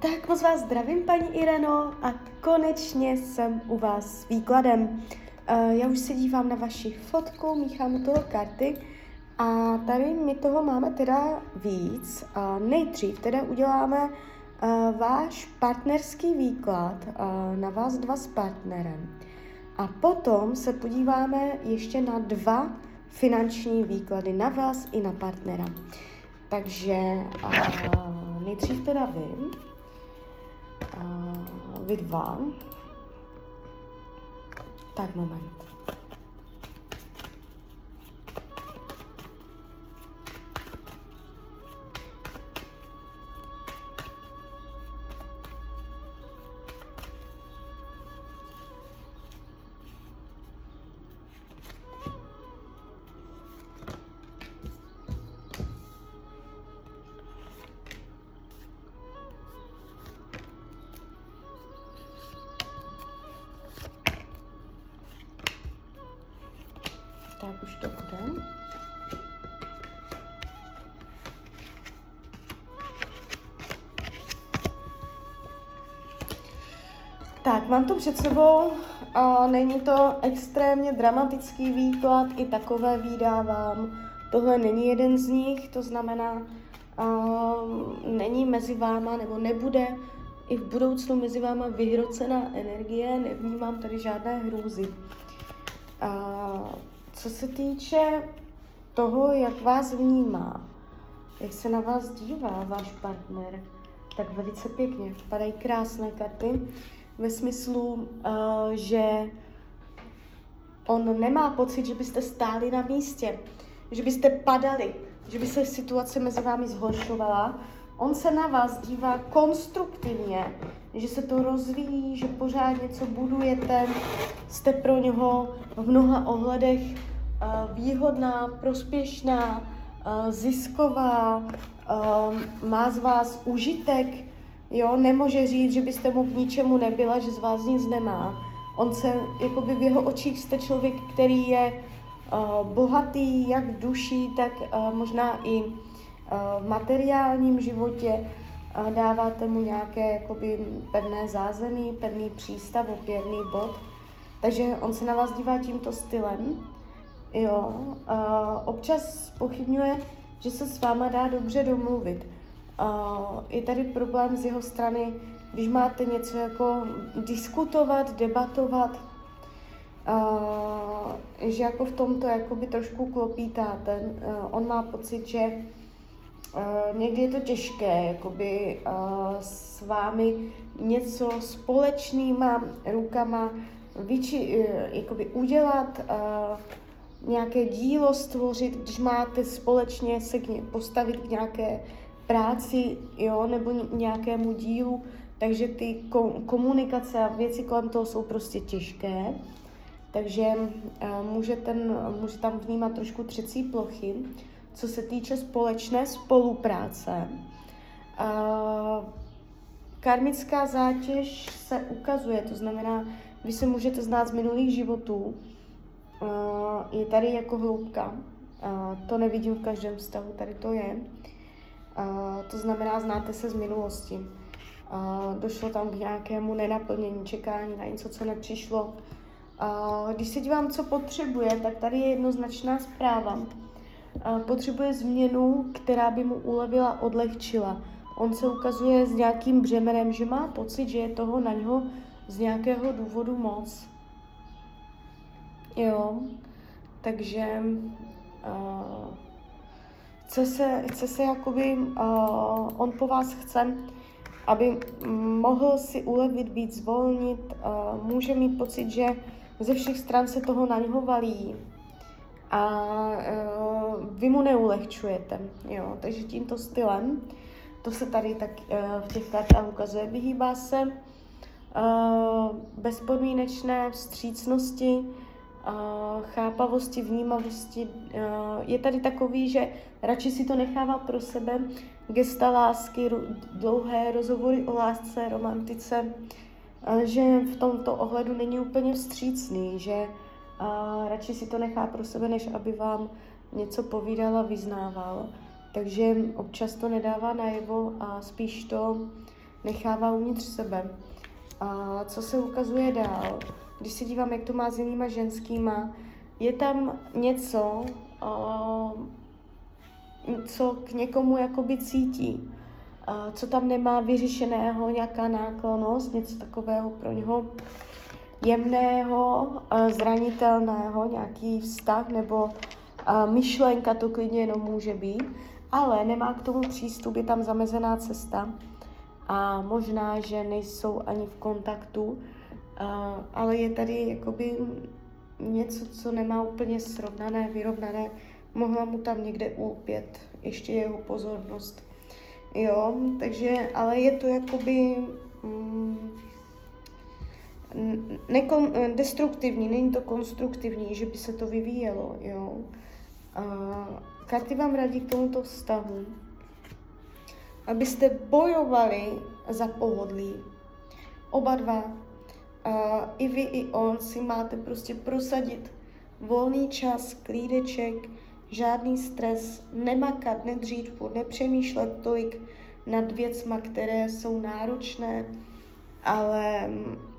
Tak moc vás zdravím, paní Ireno, a konečně jsem u vás s výkladem. Uh, já už se dívám na vaši fotku, míchám toho karty a tady my toho máme teda víc. Nejdřív teda uděláme uh, váš partnerský výklad uh, na vás dva s partnerem. A potom se podíváme ještě na dva finanční výklady na vás i na partnera. Takže nejdřív teda vy uh, vy dva. Už to bude. Tak, mám to před sebou. A není to extrémně dramatický výklad, i takové vydávám. Tohle není jeden z nich, to znamená, uh, není mezi váma, nebo nebude i v budoucnu mezi váma vyhrocená energie, nevnímám tady žádné hrůzy. Uh, co se týče toho, jak vás vnímá, jak se na vás dívá váš partner, tak velice pěkně. Padají krásné karty ve smyslu, uh, že on nemá pocit, že byste stáli na místě, že byste padali, že by se situace mezi vámi zhoršovala. On se na vás dívá konstruktivně, že se to rozvíjí, že pořád něco budujete, jste pro něho v mnoha ohledech výhodná, prospěšná, zisková, má z vás užitek, jo, nemůže říct, že byste mu k ničemu nebyla, že z vás nic nemá. On se, jakoby v jeho očích jste člověk, který je bohatý jak v duši, tak možná i v materiálním životě, dáváte mu nějaké jakoby, pevné zázemí, pevný přístav, pevný bod. Takže on se na vás dívá tímto stylem. Jo, uh, občas pochybňuje, že se s váma dá dobře domluvit. Uh, je tady problém z jeho strany, když máte něco jako diskutovat, debatovat, uh, že jako v tomto jakoby trošku klopítáte. Uh, on má pocit, že uh, někdy je to těžké jakoby, uh, s vámi něco společnýma rukama vyči, uh, jakoby udělat, uh, nějaké dílo stvořit, když máte společně se k ně, postavit k nějaké práci, jo, nebo nějakému dílu, takže ty komunikace a věci kolem toho jsou prostě těžké, takže uh, může, ten, může tam vnímat trošku třecí plochy, co se týče společné spolupráce. Uh, karmická zátěž se ukazuje, to znamená, vy se můžete znát z minulých životů, je tady jako hloubka. Uh, to nevidím v každém vztahu, tady to je. Uh, to znamená, znáte se z minulosti. Došlo tam k nějakému nenaplnění, čekání na něco, co nepřišlo. Když se dívám, co potřebuje, tak tady je jednoznačná zpráva. Potřebuje změnu, která by mu ulevila, odlehčila. On se ukazuje s nějakým břemenem, že má pocit, že je toho na něho z nějakého důvodu moc. Jo, takže uh, chce se, chce se jakoby, uh, on po vás chce, aby mohl si ulevit, být zvolnit, uh, může mít pocit, že ze všech stran se toho na něho valí a uh, vy mu neulehčujete, jo, takže tímto stylem, to se tady tak uh, v těch kartách ukazuje, vyhýbá se uh, bezpodmínečné vstřícnosti, chápavosti, vnímavosti. Je tady takový, že radši si to nechává pro sebe, gesta lásky, dlouhé rozhovory o lásce, romantice, že v tomto ohledu není úplně vstřícný, že radši si to nechá pro sebe, než aby vám něco povídal a vyznával. Takže občas to nedává najevo a spíš to nechává uvnitř sebe. A co se ukazuje dál? Když se dívám, jak to má s jinýma ženskýma, je tam něco, co k někomu jakoby cítí, co tam nemá vyřešeného, nějaká náklonost, něco takového pro něho jemného, zranitelného, nějaký vztah nebo myšlenka to klidně jenom může být, ale nemá k tomu přístup, je tam zamezená cesta a možná, že nejsou ani v kontaktu, ale je tady jakoby něco, co nemá úplně srovnané, vyrovnané, mohla mu tam někde ulpět ještě jeho pozornost. Jo, takže, ale je to jakoby mm, nekon, destruktivní, není to konstruktivní, že by se to vyvíjelo, jo. A karty vám radí k tomuto vztahu, abyste bojovali za pohodlí. Oba dva, a i vy, i on si máte prostě prosadit volný čas, klídeček, žádný stres, nemakat, nedřít furt, nepřemýšlet tolik nad věcma, které jsou náročné, ale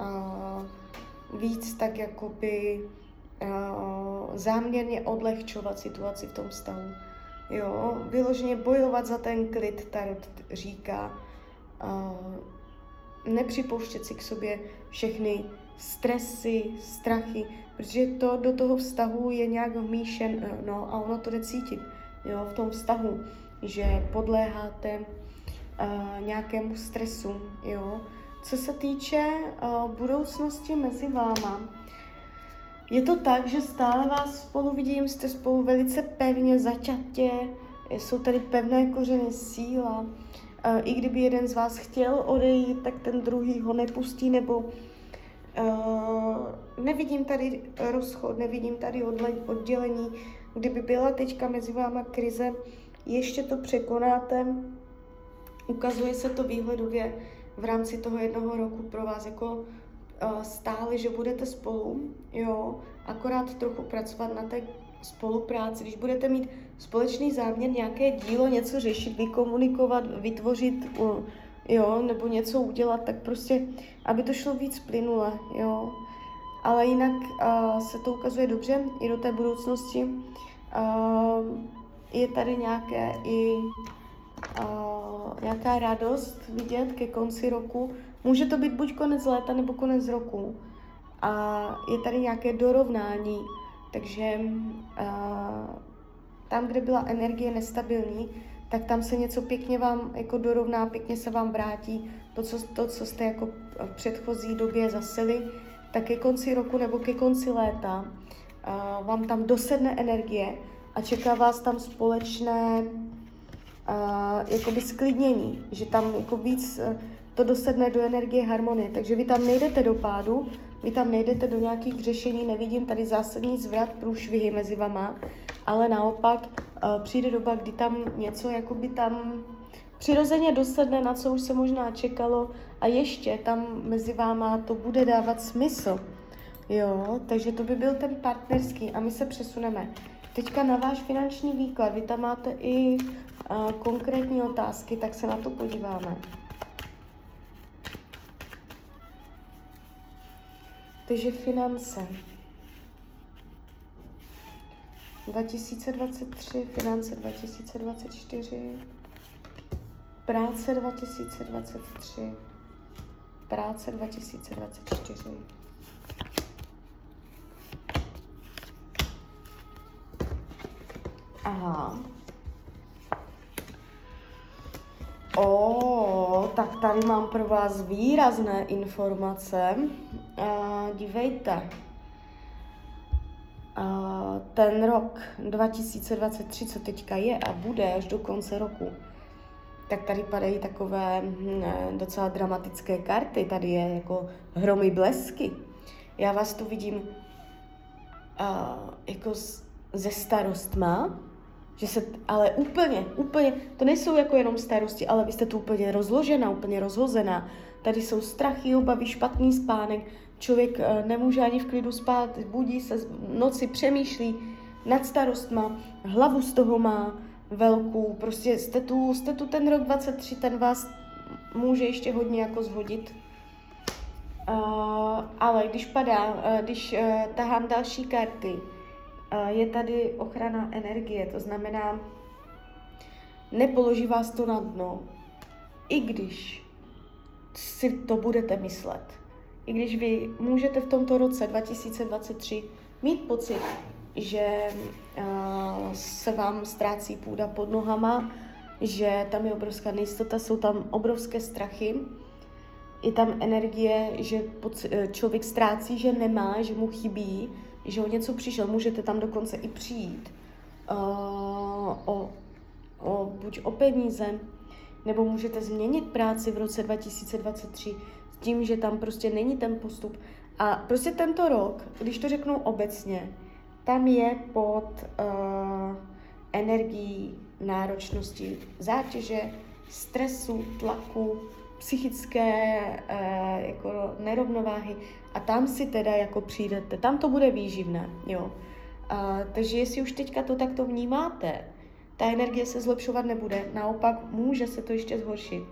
uh, víc tak jakoby uh, záměrně odlehčovat situaci v tom stavu. Jo, vyloženě bojovat za ten klid, Tarot říká. Uh, nepřipouštět si k sobě všechny stresy, strachy, protože to do toho vztahu je nějak vmíšen, eh, no a ono to jde cítit, jo, v tom vztahu, že podléháte uh, nějakému stresu, jo. Co se týče uh, budoucnosti mezi váma, je to tak, že stále vás spolu vidím, jste spolu velice pevně, zaťatě, jsou tady pevné kořeny síla, i kdyby jeden z vás chtěl odejít, tak ten druhý ho nepustí, nebo Uh, nevidím tady rozchod, nevidím tady oddělení. Kdyby byla teďka mezi váma krize, ještě to překonáte. Ukazuje se to výhledově v rámci toho jednoho roku pro vás jako uh, stále, že budete spolu, jo, akorát trochu pracovat na té spolupráci. Když budete mít společný záměr, nějaké dílo, něco řešit, vykomunikovat, vytvořit, jo, nebo něco udělat, tak prostě, aby to šlo víc plynule, jo. Ale jinak uh, se to ukazuje dobře i do té budoucnosti. Uh, je tady nějaké i uh, nějaká radost vidět ke konci roku. Může to být buď konec léta nebo konec roku. A je tady nějaké dorovnání, takže uh, tam, kde byla energie nestabilní, tak tam se něco pěkně vám jako dorovná, pěkně se vám vrátí. To, co, to, co jste jako v předchozí době zasili, tak ke konci roku nebo ke konci léta uh, vám tam dosedne energie a čeká vás tam společné uh, jakoby sklidnění, že tam jako víc uh, to dosedne do energie harmonie, takže vy tam nejdete do pádu, vy tam nejdete do nějakých řešení, nevidím tady zásadní zvrat, průšvihy mezi vama, ale naopak uh, přijde doba, kdy tam něco jakoby tam přirozeně dosedne, na co už se možná čekalo a ještě tam mezi váma to bude dávat smysl. Jo, takže to by byl ten partnerský a my se přesuneme. Teďka na váš finanční výklad, vy tam máte i uh, konkrétní otázky, tak se na to podíváme. Takže finance. 2023, finance 2024, práce 2023, práce 2024. Aha. O, tak tady mám pro vás výrazné informace. Uh, dívejte. Uh, ten rok 2023, co teďka je a bude až do konce roku, tak tady padají takové hm, docela dramatické karty. Tady je jako hromy blesky. Já vás tu vidím jako ze starostma, že se, ale úplně, úplně, to nejsou jako jenom starosti, ale vy jste tu úplně rozložená, úplně rozhozená. Tady jsou strachy, obavy, špatný spánek, člověk uh, nemůže ani v klidu spát, budí se, noci přemýšlí nad starostma, hlavu z toho má velkou, prostě jste tu, jste tu ten rok 23, ten vás může ještě hodně jako zhodit. Uh, ale když padá, uh, když uh, tahám další karty, uh, je tady ochrana energie, to znamená, nepoloží vás to na dno, i když si to budete myslet. I když vy můžete v tomto roce 2023 mít pocit, že uh, se vám ztrácí půda pod nohama, že tam je obrovská nejistota, jsou tam obrovské strachy, je tam energie, že eh, člověk ztrácí, že nemá, že mu chybí, že o něco přišel. Můžete tam dokonce i přijít uh, o, o, buď o peníze, nebo můžete změnit práci v roce 2023 s tím, že tam prostě není ten postup. A prostě tento rok, když to řeknu obecně, tam je pod uh, energií náročnosti, zátěže, stresu, tlaku, psychické uh, jako nerovnováhy a tam si teda jako přijdete, tam to bude výživné, jo. Uh, takže jestli už teďka to takto vnímáte, ta energie se zlepšovat nebude, naopak může se to ještě zhoršit.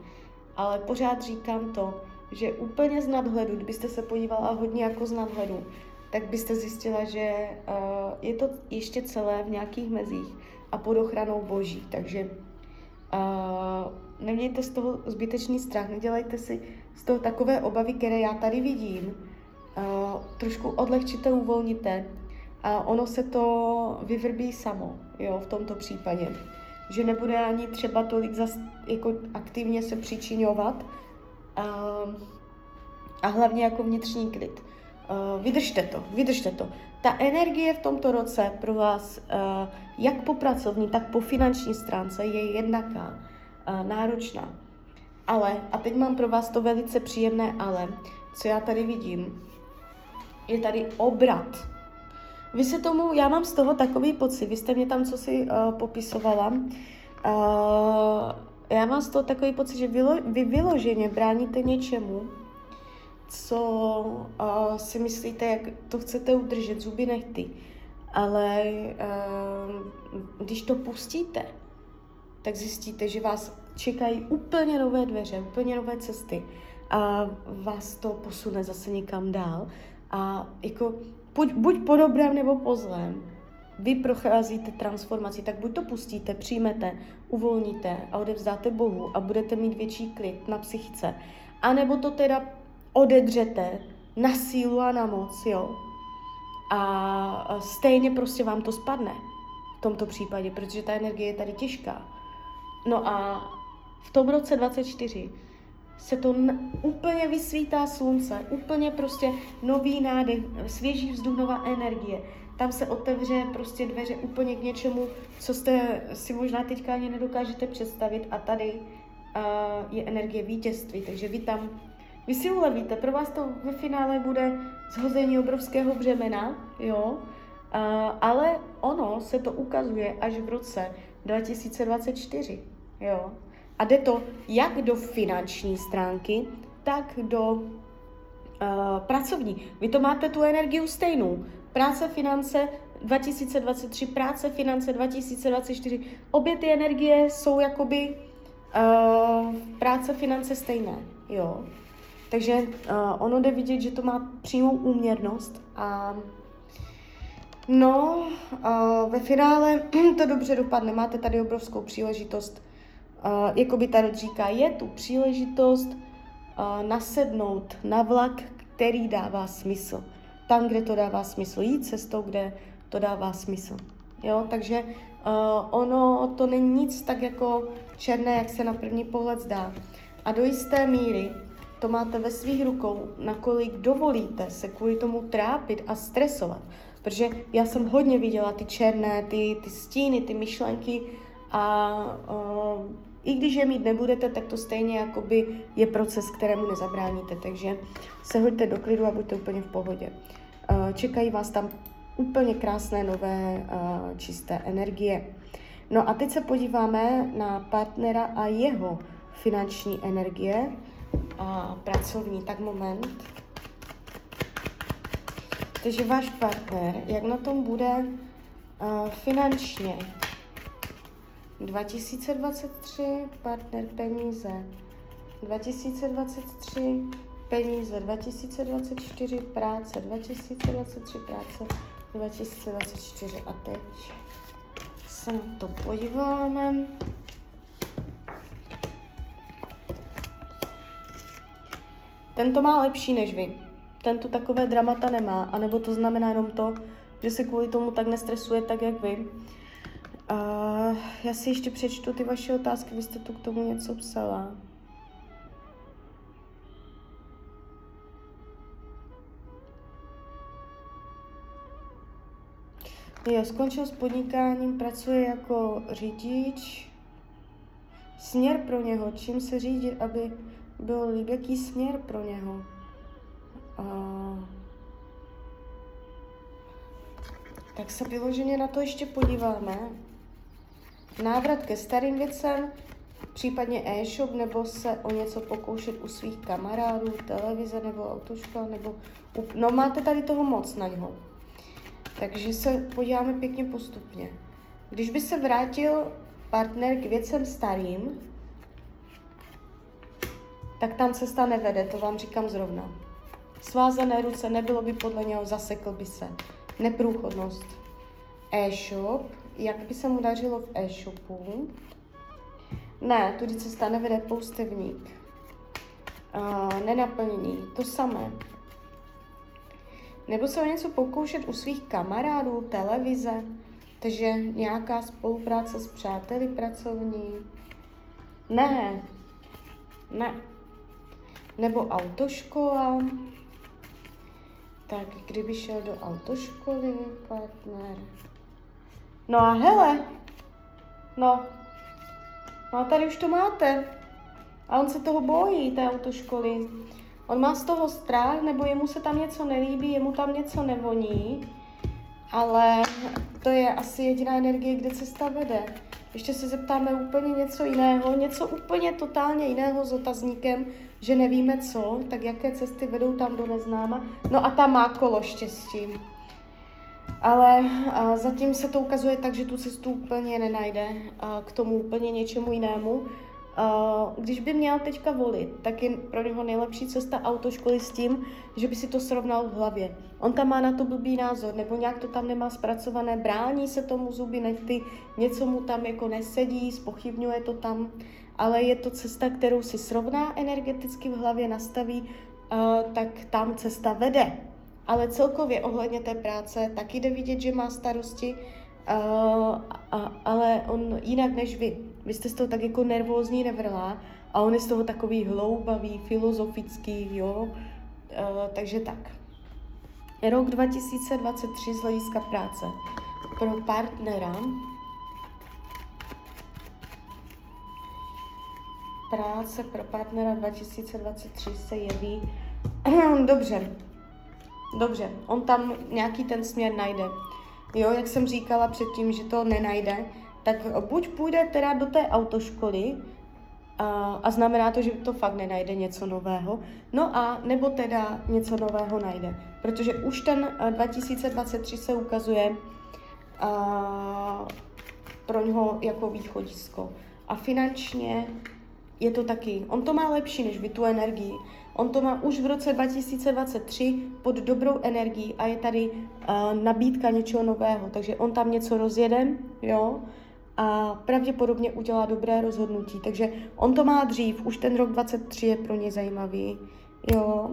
Ale pořád říkám to, že úplně z nadhledu, kdybyste se podívala hodně jako z nadhledu, tak byste zjistila, že uh, je to ještě celé v nějakých mezích a pod ochranou boží. Takže uh, nemějte z toho zbytečný strach, nedělejte si z toho takové obavy, které já tady vidím. Uh, trošku odlehčíte, uvolníte a ono se to vyvrbí samo, jo, v tomto případě. Že nebude ani třeba tolik zas, jako aktivně se přičiňovat a, a hlavně jako vnitřní klid. Uh, vydržte to, vydržte to. Ta energie v tomto roce pro vás, uh, jak po pracovní, tak po finanční stránce, je jednaká, náročná. Ale, a teď mám pro vás to velice příjemné ale, co já tady vidím, je tady obrat vy se tomu, já mám z toho takový pocit, vy jste mě tam co si uh, popisovala, uh, já mám z toho takový pocit, že vylo, vy vyloženě bráníte něčemu, co uh, si myslíte, jak to chcete udržet, zuby nechty. Ale uh, když to pustíte, tak zjistíte, že vás čekají úplně nové dveře, úplně nové cesty a vás to posune zase někam dál. A jako buď, buď po dobrém nebo po zlém, vy procházíte transformaci, tak buď to pustíte, přijmete, uvolníte a odevzdáte Bohu a budete mít větší klid na psychice. A nebo to teda odedřete na sílu a na moc, jo. A stejně prostě vám to spadne v tomto případě, protože ta energie je tady těžká. No a v tom roce 24 se to n- úplně vysvítá slunce, úplně prostě nový nádech, svěží vzduch, nová energie. Tam se otevře prostě dveře úplně k něčemu, co jste si možná teďka ani nedokážete představit a tady uh, je energie vítězství, takže vy tam, vy si ulevíte, pro vás to ve finále bude zhození obrovského břemena, jo, uh, ale ono se to ukazuje až v roce 2024, jo. A jde to jak do finanční stránky, tak do uh, pracovní. Vy to máte tu energii stejnou. Práce, finance 2023, práce, finance 2024. Obě ty energie jsou jakoby uh, práce, finance stejné. Jo. Takže uh, ono jde vidět, že to má přímou úměrnost a no, uh, ve finále to dobře dopadne. Máte tady obrovskou příležitost uh, jako by Tarot říká, je tu příležitost uh, nasednout na vlak, který dává smysl. Tam, kde to dává smysl. Jít cestou, kde to dává smysl. Jo, takže uh, ono to není nic tak jako černé, jak se na první pohled zdá. A do jisté míry to máte ve svých rukou, nakolik dovolíte se kvůli tomu trápit a stresovat. Protože já jsem hodně viděla ty černé, ty, ty stíny, ty myšlenky a uh, i když je mít nebudete, tak to stejně jakoby je proces, kterému nezabráníte, takže se hoďte do klidu a buďte úplně v pohodě. Uh, čekají vás tam úplně krásné nové uh, čisté energie. No a teď se podíváme na partnera a jeho finanční energie a pracovní. Tak moment. Takže váš partner, jak na tom bude uh, finančně, 2023 partner peníze, 2023, peníze 2024, práce 2023, práce 2024 a teď se na to podíváme. Tento má lepší než vy. Tento takové dramata nemá, anebo to znamená jenom to, že se kvůli tomu tak nestresuje tak, jak vy. Uh, já si ještě přečtu ty vaše otázky, vy jste tu k tomu něco psala. Jo, skončil s podnikáním, pracuje jako řidič. Směr pro něho, čím se řídit, aby byl líb, jaký směr pro něho. Uh, tak se vyloženě na to ještě podíváme. Návrat ke starým věcem, případně e-shop, nebo se o něco pokoušet u svých kamarádů, televize nebo autoškola, nebo... No máte tady toho moc na něho. Takže se podíváme pěkně postupně. Když by se vrátil partner k věcem starým, tak tam cesta nevede, to vám říkám zrovna. Svázané ruce, nebylo by podle něho, zasekl by se. Neprůchodnost. E-shop, jak by se mu dařilo v e-shopu? Ne, tudy cesta nevede poustevník. Uh, nenaplnění, to samé. Nebo se o něco pokoušet u svých kamarádů, televize, takže nějaká spolupráce s přáteli pracovní. Ne, ne. Nebo autoškola. Tak kdyby šel do autoškoly partner. No a hele, no, no a tady už to máte. A on se toho bojí, té autoškoly. On má z toho strach, nebo jemu se tam něco nelíbí, jemu tam něco nevoní, ale to je asi jediná energie, kde cesta vede. Ještě se zeptáme úplně něco jiného, něco úplně totálně jiného s otazníkem, že nevíme co, tak jaké cesty vedou tam do neznáma. No a tam má kolo štěstí. Ale zatím se to ukazuje tak, že tu cestu úplně nenajde k tomu úplně něčemu jinému. Když by měl teďka volit, tak je pro něho nejlepší cesta autoškoly s tím, že by si to srovnal v hlavě. On tam má na to blbý názor, nebo nějak to tam nemá zpracované, brání se tomu zuby nechty, něco mu tam jako nesedí, spochybňuje to tam, ale je to cesta, kterou si srovná energeticky v hlavě, nastaví, tak tam cesta vede. Ale celkově ohledně té práce taky jde vidět, že má starosti, uh, ale on jinak než vy. Vy jste z toho tak jako nervózní, nevrlá a on je z toho takový hloubavý, filozofický, jo. Uh, takže tak. Rok 2023 z hlediska práce pro partnera práce pro partnera 2023 se jeví dobře. Dobře, on tam nějaký ten směr najde. Jo, jak jsem říkala předtím, že to nenajde, tak buď půjde teda do té autoškoly a, a znamená to, že to fakt nenajde něco nového, no a nebo teda něco nového najde, protože už ten 2023 se ukazuje a, pro něho jako východisko. A finančně je to taky, on to má lepší než vy, tu energii. On to má už v roce 2023 pod dobrou energií a je tady uh, nabídka něčeho nového, takže on tam něco rozjede, jo, a pravděpodobně udělá dobré rozhodnutí. Takže on to má dřív, už ten rok 23 je pro ně zajímavý, jo.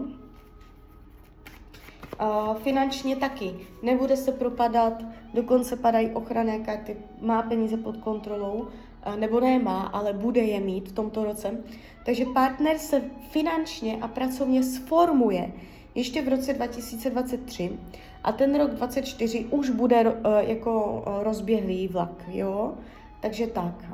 Uh, finančně taky. Nebude se propadat, dokonce padají ochranné karty, má peníze pod kontrolou, nebo nemá, ale bude je mít v tomto roce. Takže partner se finančně a pracovně sformuje ještě v roce 2023 a ten rok 2024 už bude uh, jako uh, rozběhlý vlak, jo? Takže tak.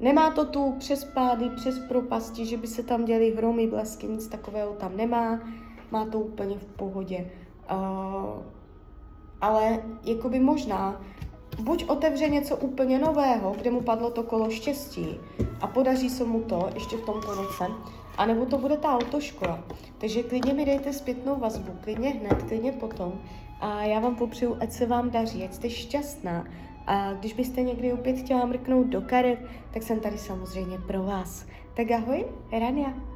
Nemá to tu přes pády, přes propasti, že by se tam děli hromy, blesky, nic takového tam nemá. Má to úplně v pohodě. Uh, ale jakoby možná buď otevře něco úplně nového, kde mu padlo to kolo štěstí a podaří se mu to ještě v tomto roce, anebo to bude ta autoškola. Takže klidně mi dejte zpětnou vazbu, klidně hned, klidně potom. A já vám popřeju, ať se vám daří, ať jste šťastná A když byste někdy opět chtěla mrknout do karet, tak jsem tady samozřejmě pro vás. Tak ahoj, Rania.